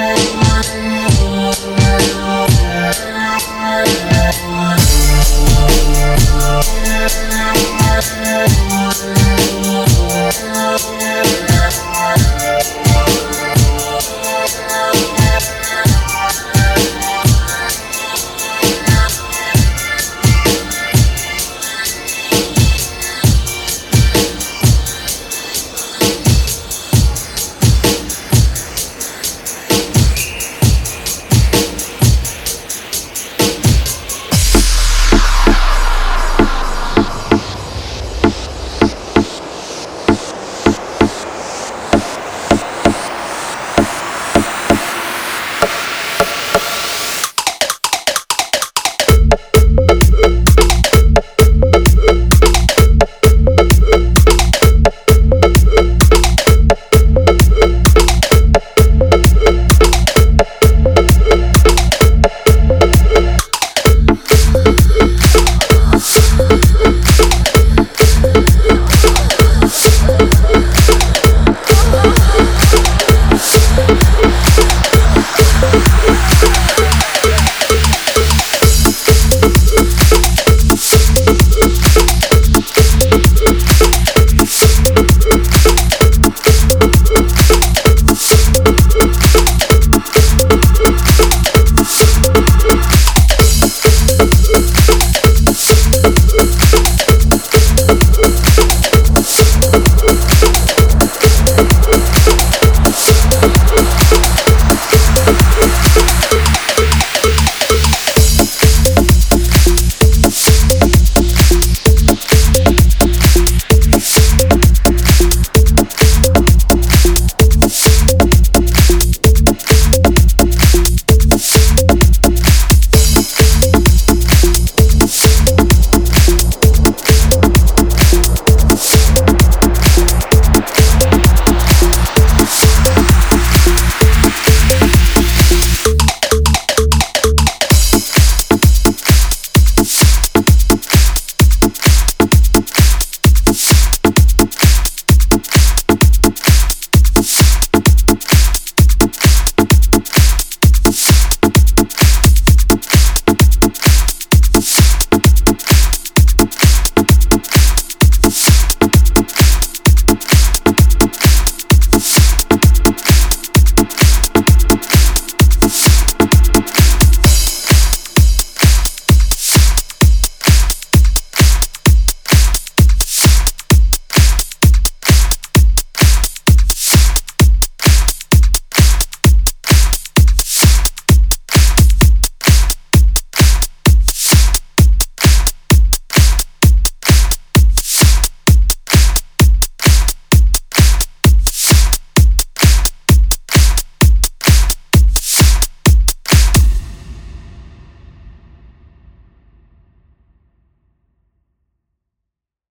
Bye. you